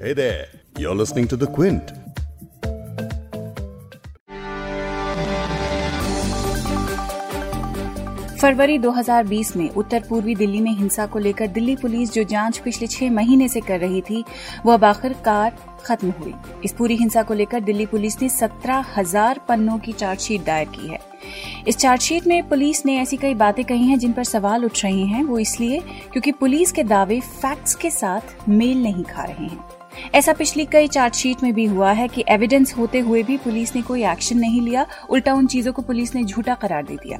Hey there, you're listening to The Quint. फरवरी 2020 में उत्तर पूर्वी दिल्ली में हिंसा को लेकर दिल्ली पुलिस जो जाँच पिछले छह महीने से कर रही थी वह आखिरकार खत्म हुई। इस पूरी हिंसा को लेकर दिल्ली पुलिस ने सत्रह हज़ार पन्नों की चार्जशीट दायर की है। इस चार्जशीट में पुलिस ने ऐसी कई बातें कही हैं जिन पर सवाल उठ रहे हैं वो इसलिए क्योंकि पुलिस के दावे फैक्ट्स के साथ मेल नहीं खा रहे हैं। ऐसा पिछली कई चार्जशीट में भी हुआ है कि एविडेंस होते हुए भी पुलिस ने कोई एक्शन नहीं लिया, उल्टा उन चीज़ों को पुलिस ने झूठा करार दे दिया।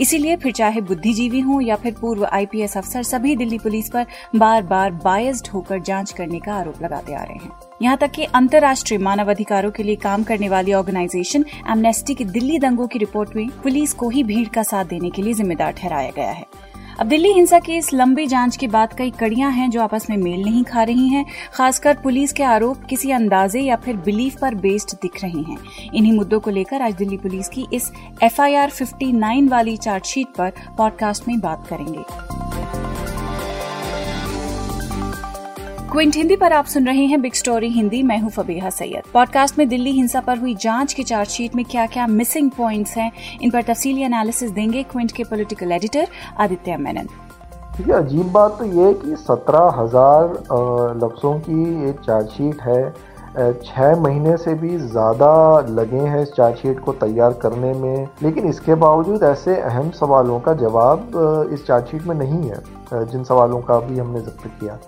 इसीलिए फिर चाहे बुद्धिजीवी हों या फिर पूर्व आईपीएस अफसर सभी दिल्ली पुलिस पर बार बार बायस्ड होकर जाँच करने का आरोप लगाते आ रहे हैं। यहाँ तक कि अंतर्राष्ट्रीय मानव अधिकारों के लिए काम करने वाली ऑर्गेनाइजेशन एमनेस्टी की दिल्ली दंगों की रिपोर्ट में पुलिस को ही भीड़ का साथ देने के लिए जिम्मेदार ठहराया गया है। अब दिल्ली हिंसा की इस लंबी जाँच के बाद कई कड़ियाँ हैं जो आपस में मेल नहीं खा रही हैं, खासकर पुलिस के आरोप किसी अंदाजे या फिर बिलीफ पर बेस्ड दिख रहे हैं। इन्हीं मुद्दों को लेकर आज दिल्ली पुलिस की इस एफआईआर 59 वाली चार्जशीट पर पॉडकास्ट में बात करेंगे। क्विंट हिंदी पर आप सुन रहे हैं बिग स्टोरी हिंदी। मैं हूँ फबीहा सैयद। पॉडकास्ट में दिल्ली हिंसा पर हुई जाँच की चार्जशीट में क्या क्या मिसिंग पॉइंट्स हैं, इन पर तफसीली एनालिसिस देंगे क्विंट के पॉलिटिकल एडिटर आदित्य मेनन। ये अजीब बात तो ये कि सत्रह हज़ार लफ्ज़ों की एक चार्जशीट है। छः महीने से भी ज़्यादा लगे हैं इस चार्जशीट को तैयार करने में। लेकिन इसके बावजूद ऐसे अहम सवालों का जवाब इस चार्जशीट में नहीं है। जिन सवालों का भी हमने ज़िक्र किया।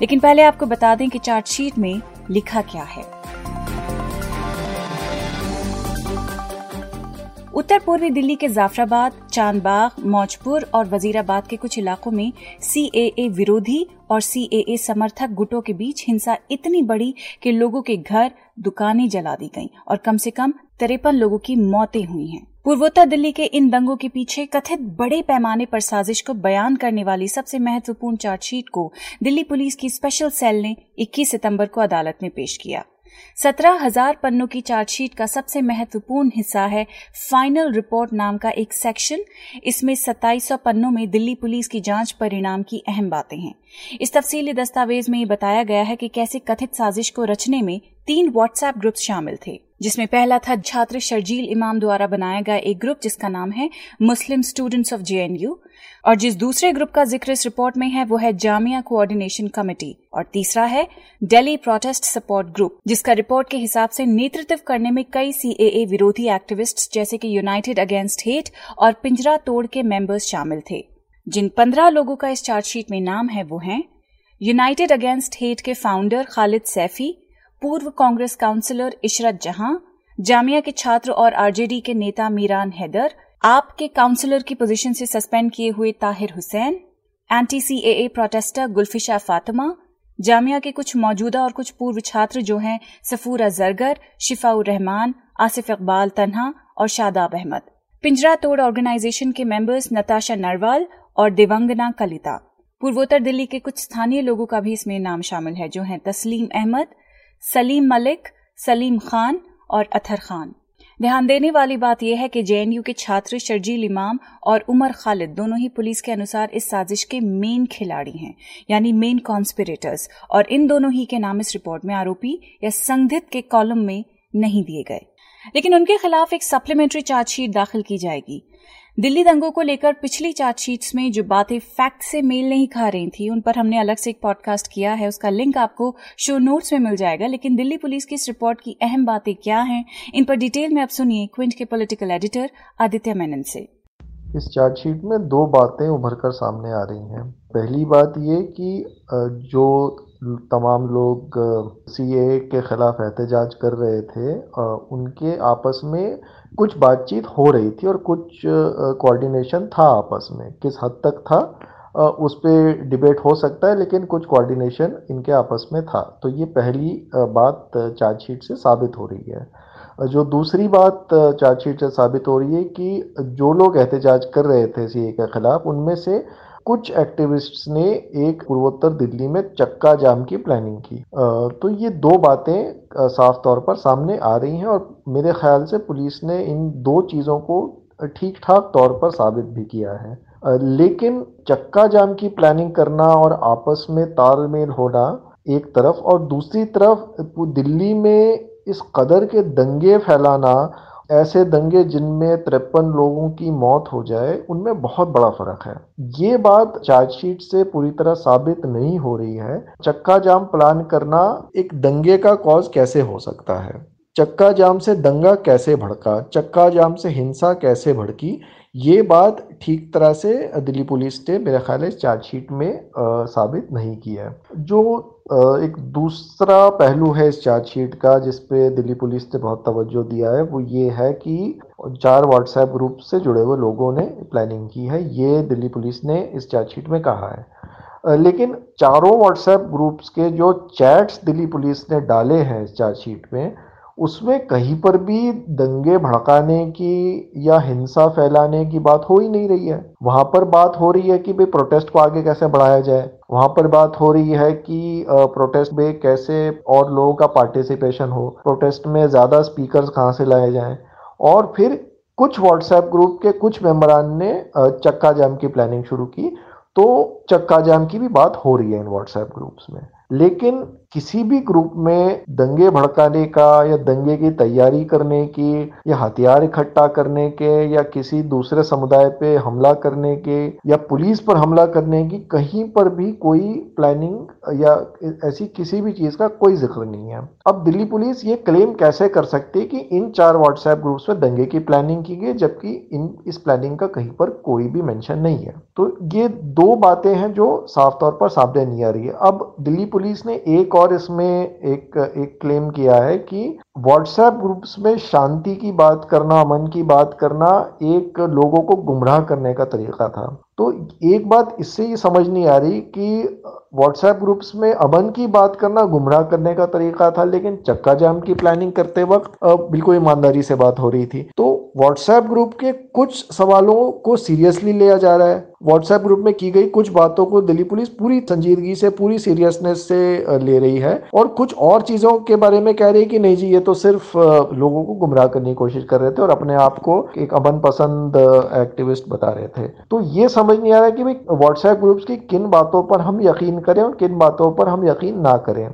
लेकिन पहले आपको बता दें कि चार्जशीट में लिखा क्या है। उत्तर पूर्वी दिल्ली के जाफराबाद, चांदबाग, मौजपुर और वजीराबाद के कुछ इलाकों में सीएए विरोधी और सीएए समर्थक गुटों के बीच हिंसा इतनी बड़ी कि लोगों के घर दुकानें जला दी गईं और कम से कम तिरपन लोगों की मौतें हुई हैं। पूर्वोत्तर दिल्ली के इन दंगों के पीछे कथित बड़े पैमाने पर साजिश को बयान करने वाली सबसे महत्वपूर्ण चार्जशीट को दिल्ली पुलिस की स्पेशल सेल ने 21 सितंबर को अदालत में पेश किया। सत्रह हज़ार पन्नों की चार्जशीट का सबसे महत्वपूर्ण हिस्सा है फाइनल रिपोर्ट नाम का एक सेक्शन। इसमें सत्ताईस पन्नों में दिल्ली पुलिस की जाँच परिणाम की अहम बातें हैं। इस तफसीली दस्तावेज़ में बताया गया है कि कैसे कथित साजिश को रचने में तीन व्हाट्सएप ग्रुप शामिल थे, जिसमें पहला था छात्र शर्जील इमाम द्वारा बनाया गया एक ग्रुप जिसका नाम है मुस्लिम स्टूडेंट्स ऑफ़ जेएनयू और जिस दूसरे ग्रुप का ज़िक्र इस रिपोर्ट में है, वो है जामिया कोऑर्डिनेशन कमेटी और तीसरा है दिल्ली प्रोटेस्ट सपोर्ट ग्रुप जिसका रिपोर्ट के हिसाब से नेतृत्व करने में कई सीएए विरोधी एक्टिविस्ट जैसे कि यूनाइटेड अगेंस्ट हेट और पिंजरा तोड़ के मेंबर्स शामिल थे। जिन पंद्रह लोगों का इस चार्जशीट में नाम है, वो हैं यूनाइटेड अगेंस्ट हेट के फाउंडर खालिद सैफी पूर्व कांग्रेस काउंसिलर इशरत जहाँ, जामिया के छात्र और आरजेडी के नेता मीरान हैदर आप के काउंसिलर की पोजीशन से सस्पेंड किए हुए Tahir Hussain anti CAA protester Gulfisha Fatima, Jamia के कुछ मौजूदा और कुछ पूर्व छात्र जो हैं, सफूरा जरगर, शिफाउर रहमान, आसिफ इकबाल तन्हा और शादाब अहमद। पिंजरा तोड़ ऑर्गेनाइजेशन के मेंबर्स नताशा नरवाल और दिवंगना कलिता। पूर्वोत्तर दिल्ली के कुछ स्थानीय लोगों का भी इसमें नाम शामिल है, जो हैं तस्लीम अहमद सलीम मलिक, सलीम खान और अथर खान। ध्यान देने वाली बात यह है कि जेएनयू के छात्र शर्जील इमाम और उमर खालिद दोनों ही पुलिस के अनुसार इस साजिश के मेन खिलाड़ी हैं, यानी मेन कॉन्स्पिरेटर्स और इन दोनों ही के नाम इस रिपोर्ट में आरोपी या संदिग्ध के कॉलम में नहीं दिए गए। लेकिन उनके खिलाफ एक सप्लीमेंट्री चार्जशीट दाखिल की जाएगी। दिल्ली दंगों को लेकर पिछली चार्जशीट्स में जो बातें फैक्ट से मेल नहीं खा रही थी, उन पर हमने अलग से एक पॉडकास्ट किया है। उसका लिंक आपको शो नोट्स में मिल जाएगा। लेकिन दिल्ली पुलिस की इस रिपोर्ट की अहम बातें क्या हैं, इन पर डिटेल में आप सुनिए क्विंट के पॉलिटिकल एडिटर आदित्य मेनन से। इस चार्जशीट में दो बातें उभर कर सामने आ रही हैं। पहली बात ये कि जो तमाम लोग सी के खिलाफ एहतजाज कर रहे थे उनके आपस में कुछ बातचीत हो रही थी और कुछ कोऑर्डिनेशन था आपस में। किस हद तक था उस पर डिबेट हो सकता है, लेकिन कुछ कोऑर्डिनेशन इनके आपस में था। तो ये पहली बात चार्जशीट से साबित हो रही है। जो दूसरी बात चार्जशीट से साबित हो रही है कि जो लोग एहतजाज कर रहे थे सीए के ख़िलाफ़, उनमें से कुछ एक्टिविस्ट्स ने एक पूर्वोत्तर दिल्ली में चक्का जाम की प्लानिंग की। तो ये दो बातें साफ़ तौर पर सामने आ रही हैं और मेरे ख्याल से पुलिस ने इन दो चीज़ों को ठीक ठाक तौर पर साबित भी किया है। लेकिन चक्का जाम की प्लानिंग करना और आपस में तालमेल होना एक तरफ़ और दूसरी तरफ़, दिल्ली में इस कदर के दंगे फैलाना ऐसे दंगे जिनमें तिरपन लोगों की मौत हो जाए उनमें बहुत बड़ा फ़र्क है। ये बात चार्जशीट से पूरी तरह साबित नहीं हो रही है। चक्का जाम प्लान करना एक दंगे का कॉज कैसे हो सकता है? चक्का जाम से दंगा कैसे भड़का? चक्का जाम से हिंसा कैसे भड़की? ये बात ठीक तरह से दिल्ली पुलिस ने मेरे ख्याल चार्जशीट में आ, साबित नहीं किया है। जो एक दूसरा पहलू है इस चार्जशीट का, जिस पे दिल्ली पुलिस ने बहुत तवज्जो दिया है, वो ये है कि चार व्हाट्सएप ग्रुप से जुड़े हुए लोगों ने प्लानिंग की है, ये दिल्ली पुलिस ने इस चार्जशीट में कहा है। लेकिन चारों व्हाट्सएप ग्रुप्स के जो चैट्स दिल्ली पुलिस ने डाले हैं इस चार्जशीट में उसमें कहीं पर भी दंगे भड़काने की या हिंसा फैलाने की बात हो ही नहीं रही है। वहाँ पर बात हो रही है कि भाई प्रोटेस्ट को आगे कैसे बढ़ाया जाए। वहाँ पर बात हो रही है कि प्रोटेस्ट में कैसे और लोगों का पार्टिसिपेशन हो। प्रोटेस्ट में ज़्यादा स्पीकर्स कहाँ से लाए जाएँ? और फिर कुछ व्हाट्सएप ग्रुप के कुछ मेम्बरान ने चक्का जाम की प्लानिंग शुरू की। तो चक्का जाम की भी बात हो रही है इन व्हाट्सएप ग्रुप्स में। लेकिन किसी भी ग्रुप में दंगे भड़काने का या दंगे की तैयारी करने की या हथियार इकट्ठा करने के या किसी दूसरे समुदाय पे हमला करने के या पुलिस पर हमला करने की कहीं पर भी कोई प्लानिंग या ऐसी किसी भी चीज़ का कोई ज़िक्र नहीं है। अब दिल्ली पुलिस ये क्लेम कैसे कर सकती है कि इन चार व्हाट्सएप ग्रुप्स में दंगे की प्लानिंग की गई, जबकि इन, इस प्लानिंग का कहीं पर कोई भी मेंशन नहीं है। तो ये दो बातें हैं जो साफ़ तौर पर सामने नहीं आ रही है। अब दिल्ली पुलिस ने एक और इसमें एक एक क्लेम किया है कि व्हाट्सएप ग्रुप्स में शांति की बात करना, अमन की बात करना एक लोगों को गुमराह करने का तरीका था। तो एक बात इससे ये समझ नहीं आ रही कि व्हाट्सएप ग्रुप्स में अमन की बात करना गुमराह करने का तरीका था, लेकिन चक्का जाम की प्लानिंग करते वक्त बिल्कुल ईमानदारी से बात हो रही थी। तो व्हाट्सएप ग्रुप के कुछ सवालों को सीरियसली लिया जा रहा है। व्हाट्सएप ग्रुप में की गई कुछ बातों को दिल्ली पुलिस पूरी संजीदगी से, पूरी सीरियसनेस से ले रही है और कुछ और चीज़ों के बारे में कह रही है कि नहीं जी, ये तो सिर्फ़ लोगों को गुमराह करने की कोशिश कर रहे थे और अपने आप को एक अमन पसंद एक्टिविस्ट बता रहे थे। तो ये समझ नहीं आ रहा कि भाई व्हाट्सएप ग्रुप्स की किन बातों पर हम यकीन करें और किन बातों पर हम यकीन ना करें।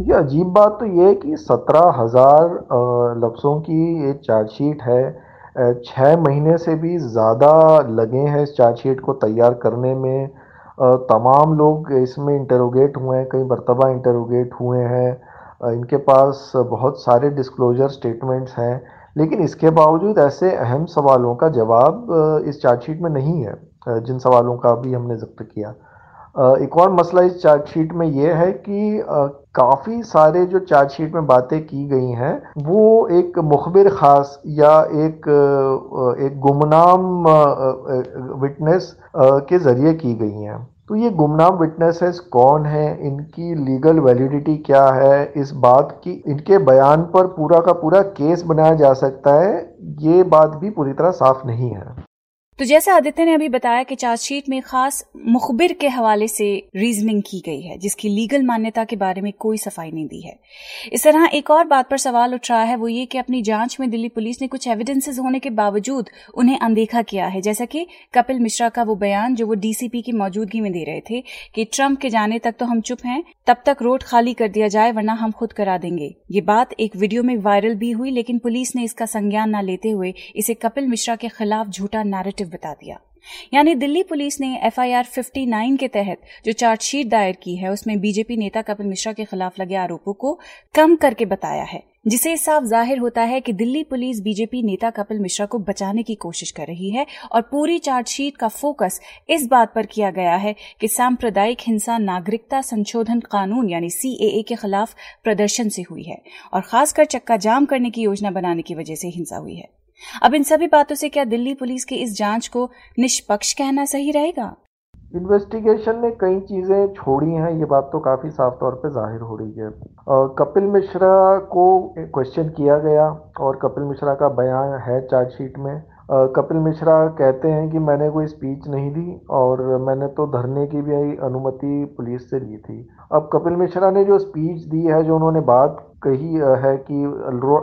ये अजीब बात तो ये है कि सत्रह हज़ार लफ्ज़ों की ये चार्जशीट है। छः महीने से भी ज़्यादा लगे हैं इस चार्जशीट को तैयार करने में। तमाम लोग इसमें इंटरोगेट हुए हैं, कई मरतबा इंटरोगेट हुए हैं। इनके पास बहुत सारे डिस्क्लोजर स्टेटमेंट्स हैं, लेकिन इसके बावजूद ऐसे अहम सवालों का जवाब इस चार्जशीट में नहीं है। जिन सवालों का भी हमने ज़िक्र किया। एक और मसला इस चार्जशीट में ये है कि काफ़ी सारे जो चार्जशीट में बातें की गई हैं, वो एक मुखबिर ख़ास या एक एक गुमनाम विटनेस के ज़रिए की गई हैं। तो ये गुमनाम विटनेसेस कौन है, इनकी लीगल वैलिडिटी क्या है, इस बात की, इनके बयान पर पूरा का पूरा केस बनाया जा सकता है, ये बात भी पूरी तरह साफ़ नहीं है। तो जैसा आदित्य ने अभी बताया कि चार्जशीट में खास मुखबिर के हवाले से रीजनिंग की गई है, जिसकी लीगल मान्यता के बारे में कोई सफ़ाई नहीं दी है। इस तरह एक और बात पर सवाल उठ रहा है, वो ये कि अपनी जाँच में दिल्ली पुलिस ने कुछ एविडेंसेस होने के बावजूद उन्हें अनदेखा किया है, जैसा कि कपिल मिश्रा का वो बयान जो वो डीसीपी की मौजूदगी में दे रहे थे कि ट्रंप के जाने तक तो हम चुप हैं, तब तक रोड खाली कर दिया जाए, वरना हम खुद करा देंगे। ये बात एक वीडियो में वायरल भी हुई, लेकिन पुलिस ने इसका संज्ञान न लेते हुए इसे कपिल मिश्रा के खिलाफ झूठा नैरेटिव नेगेटिव बता दिया। यानी दिल्ली पुलिस ने एफआईआर 59 के तहत जो चार्जशीट दायर की है, उसमें बीजेपी नेता कपिल मिश्रा के खिलाफ लगे आरोपों को कम करके बताया है, जिसे साफ़ ज़ाहिर होता है कि दिल्ली पुलिस बीजेपी नेता कपिल मिश्रा को बचाने की कोशिश कर रही है और पूरी चार्जशीट का फोकस इस बात पर किया गया है कि सांप्रदायिक हिंसा नागरिकता संशोधन कानून यानी सीएए के खिलाफ प्रदर्शन से हुई है और खासकर चक्का जाम करने की योजना बनाने की वजह से हिंसा हुई है। अब इन सभी बातों से क्या दिल्ली पुलिस की इस जाँच को निष्पक्ष कहना सही रहेगा? इन्वेस्टिगेशन ने कई चीज़ें छोड़ी हैं। ये बात तो काफ़ी साफ़ तौर पे ज़ाहिर हो रही है। कपिल मिश्रा को क्वेश्चन किया गया और कपिल मिश्रा का बयान है चार्जशीट में। कपिल मिश्रा कहते हैं कि मैंने कोई स्पीच नहीं दी और मैंने तो धरने की भी अनुमति पुलिस से ली थी। अब कपिल मिश्रा ने जो स्पीच दी है, जो उन्होंने बात कही है कि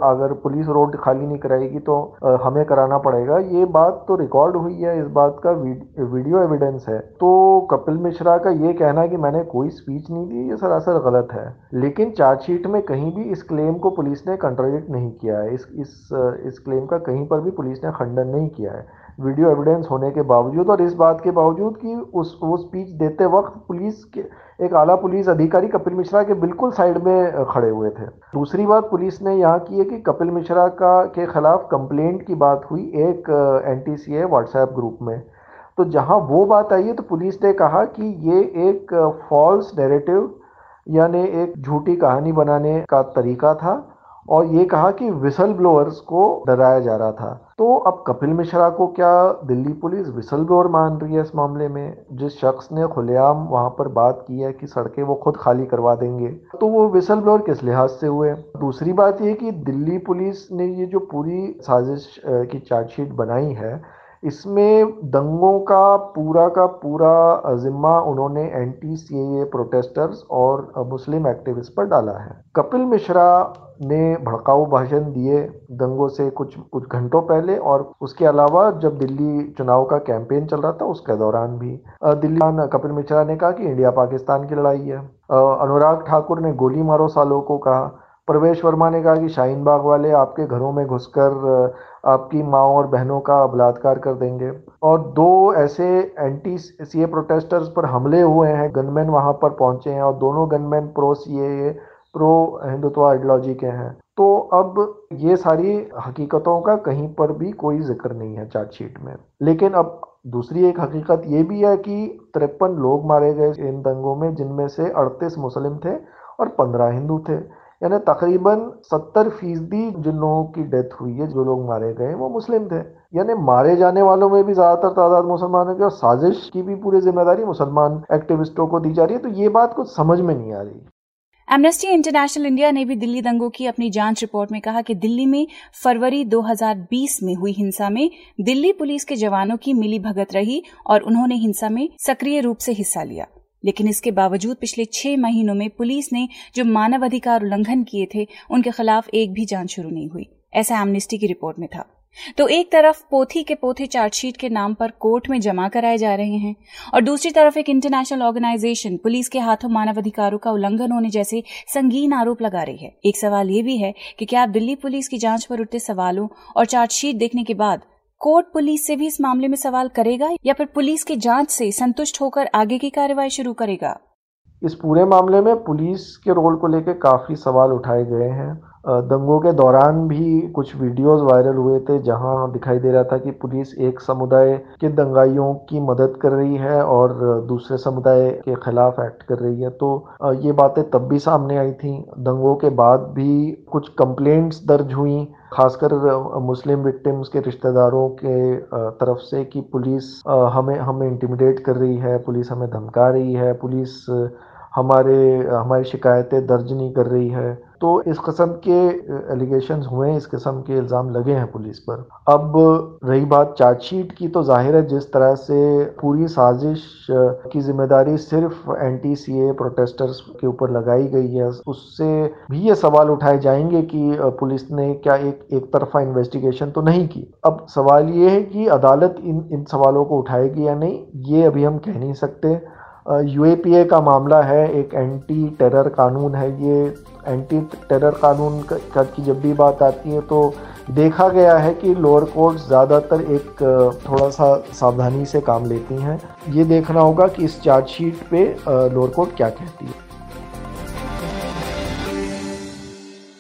अगर पुलिस रोड खाली नहीं कराएगी तो हमें कराना पड़ेगा। ये बात तो रिकॉर्ड हुई है, इस बात का वीडियो एविडेंस है। तो कपिल मिश्रा का ये कहना कि मैंने कोई स्पीच नहीं दी, ये सरासर गलत है। लेकिन चार्जशीट में कहीं भी इस क्लेम को पुलिस ने कंट्रोडिक्ट नहीं किया है। इस इस इस क्लेम का कहीं पर भी पुलिस ने खंडन नहीं किया है। वीडियो एविडेंस होने के बावजूद और इस बात के बावजूद कि उस, वो स्पीच देते वक्त पुलिस के, एक आला पुलिस अधिकारी कपिल मिश्रा के बिल्कुल साइड में खड़े हुए थे। दूसरी बात पुलिस ने यहाँ की है कि कपिल मिश्रा का, के खिलाफ कंप्लेंट की बात हुई एक एन टी व्हाट्सएप ग्रुप में। तो जहाँ वो बात आई है तो पुलिस ने कहा कि ये एक फॉल्स नेरेटिव यानी एक झूठी कहानी बनाने का तरीका था। और ये कहा कि विसल ब्लोअर्स को डराया जा रहा था। तो अब कपिल मिश्रा को क्या दिल्ली पुलिस विसल ब्लोअर मान रही है इस मामले में? जिस शख्स ने खुलेआम वहाँ पर बात की है कि सड़कें वो खुद खाली करवा देंगे तो वो विसल ब्लोअर किस लिहाज से हुए? दूसरी बात ये कि दिल्ली पुलिस ने ये जो पूरी साजिश की चार्जशीट बनाई है इसमें दंगों का पूरा का पूरा जिम्मा उन्होंने एंटी सी प्रोटेस्टर्स और मुस्लिम एक्टिविस्ट पर डाला है। कपिल मिश्रा ने भड़काऊ भाषण दिए दंगों से कुछ कुछ घंटों पहले और उसके अलावा जब दिल्ली चुनाव का कैंपेन चल रहा था उसके दौरान भी दिल्ली कपिल मिश्रा ने कहा कि इंडिया पाकिस्तान की लड़ाई है। अनुराग ठाकुर ने गोली मारो सालों को कहा। प्रवेश वर्मा ने कहा कि शाहीन बाग वाले आपके घरों में घुसकर आपकी माँ और बहनों का बलात्कार कर देंगे। और दो ऐसे एंटी सी ए प्रोटेस्टर्स पर हमले हुए हैं गनमैन वहाँ पर पहुँचे हैं और दोनों gunman pro C A pro Hindutva ideology के हैं। तो अब ये सारी हकीकतों का कहीं पर भी कोई ज़िक्र नहीं है चार्जशीट में। लेकिन अब दूसरी एक हकीकत ये भी है कि तिरपन लोग मारे गए इन दंगों में, जिनमें से अड़तीस मुस्लिम थे और पंद्रह हिंदू थे। यानी तकरीबन सत्तर फ़ीसदी जिन लोगों की डेथ हुई है, जो लोग मारे गए वो मुस्लिम थे। यानी मारे जाने वालों में भी ज़्यादातर तादाद मुसलमानों की और साजिश की भी पूरी ज़िम्मेदारी मुसलमान एक्टिविस्टों को दी जा रही है। तो ये बात कुछ समझ में नहीं आ रही। एमनेस्टी इंटरनेशनल इंडिया ने भी दिल्ली दंगों की अपनी जाँच रिपोर्ट में कहा कि दिल्ली में फरवरी 2020 में हुई हिंसा में दिल्ली पुलिस के जवानों की मिली भगत रही और उन्होंने हिंसा में सक्रिय रूप से हिस्सा लिया। लेकिन इसके बावजूद पिछले छह महीनों में पुलिस ने जो मानव अधिकार उल्लंघन किए थे, उनके खिलाफ एक भी जाँच शुरू नहीं हुई। ऐसा एमनेस्टी की रिपोर्ट में था। तो एक तरफ़ पोथी के पोथे चार्जशीट के नाम पर कोर्ट में जमा कराए जा रहे हैं, और दूसरी तरफ़ एक इंटरनेशनल ऑर्गेनाइजेशन पुलिस के हाथों मानवाधिकारों का उल्लंघन होने जैसे संगीन आरोप लगा रही है। एक सवाल ये भी है कि क्या दिल्ली पुलिस की जाँच पर उठते सवालों और चार्जशीट देखने के बाद कोर्ट पुलिस से भी इस मामले में सवाल करेगा या फिर पुलिस की जाँच से संतुष्ट होकर आगे की कार्रवाई शुरू करेगा? इस पूरे मामले में पुलिस के रोल को लेकर काफ़ी सवाल उठाए गए हैं। दंगों के दौरान भी कुछ वीडियोस वायरल हुए थे जहाँ दिखाई दे रहा था कि पुलिस एक समुदाय के दंगाइयों की मदद कर रही है और दूसरे समुदाय के खिलाफ एक्ट कर रही है। तो ये बातें तब भी सामने आई थी। दंगों के बाद भी कुछ कंप्लेंट्स दर्ज हुई खासकर मुस्लिम विक्टिम्स के रिश्तेदारों के तरफ़ से कि पुलिस हमें हमें इंटिमिडेट कर रही है, पुलिस हमें धमका रही है, पुलिस हमारे, हमारी शिकायतें दर्ज नहीं कर रही है। तो इस कस्म के एलिगेशन हुए इस किस्म के इल्ज़ाम लगे हैं पुलिस पर। अब रही बात चार्जशीट की तो ज़ाहिर है जिस तरह से पूरी साजिश की ज़िम्मेदारी सिर्फ़ N T C A protesters के ऊपर लगाई गई है, उससे भी ये सवाल उठाए जाएँगे कि पुलिस ने क्या एक एक तरफा इन्वेस्टिगेशन तो नहीं की? अब सवाल ये है कि अदालत इन इन सवालों को उठाएगी या नहीं, ये अभी हम कह नहीं सकते। यूएपीए का मामला है, एक एंटी टेरर कानून है ये। एंटी टेरर कानून का, की जब भी बात आती है तो देखा गया है कि लोअर कोर्ट ज़्यादातर एक थोड़ा सा सावधानी से काम लेती हैं। ये देखना होगा कि इस चार्जशीट पे लोअर कोर्ट क्या कहती है।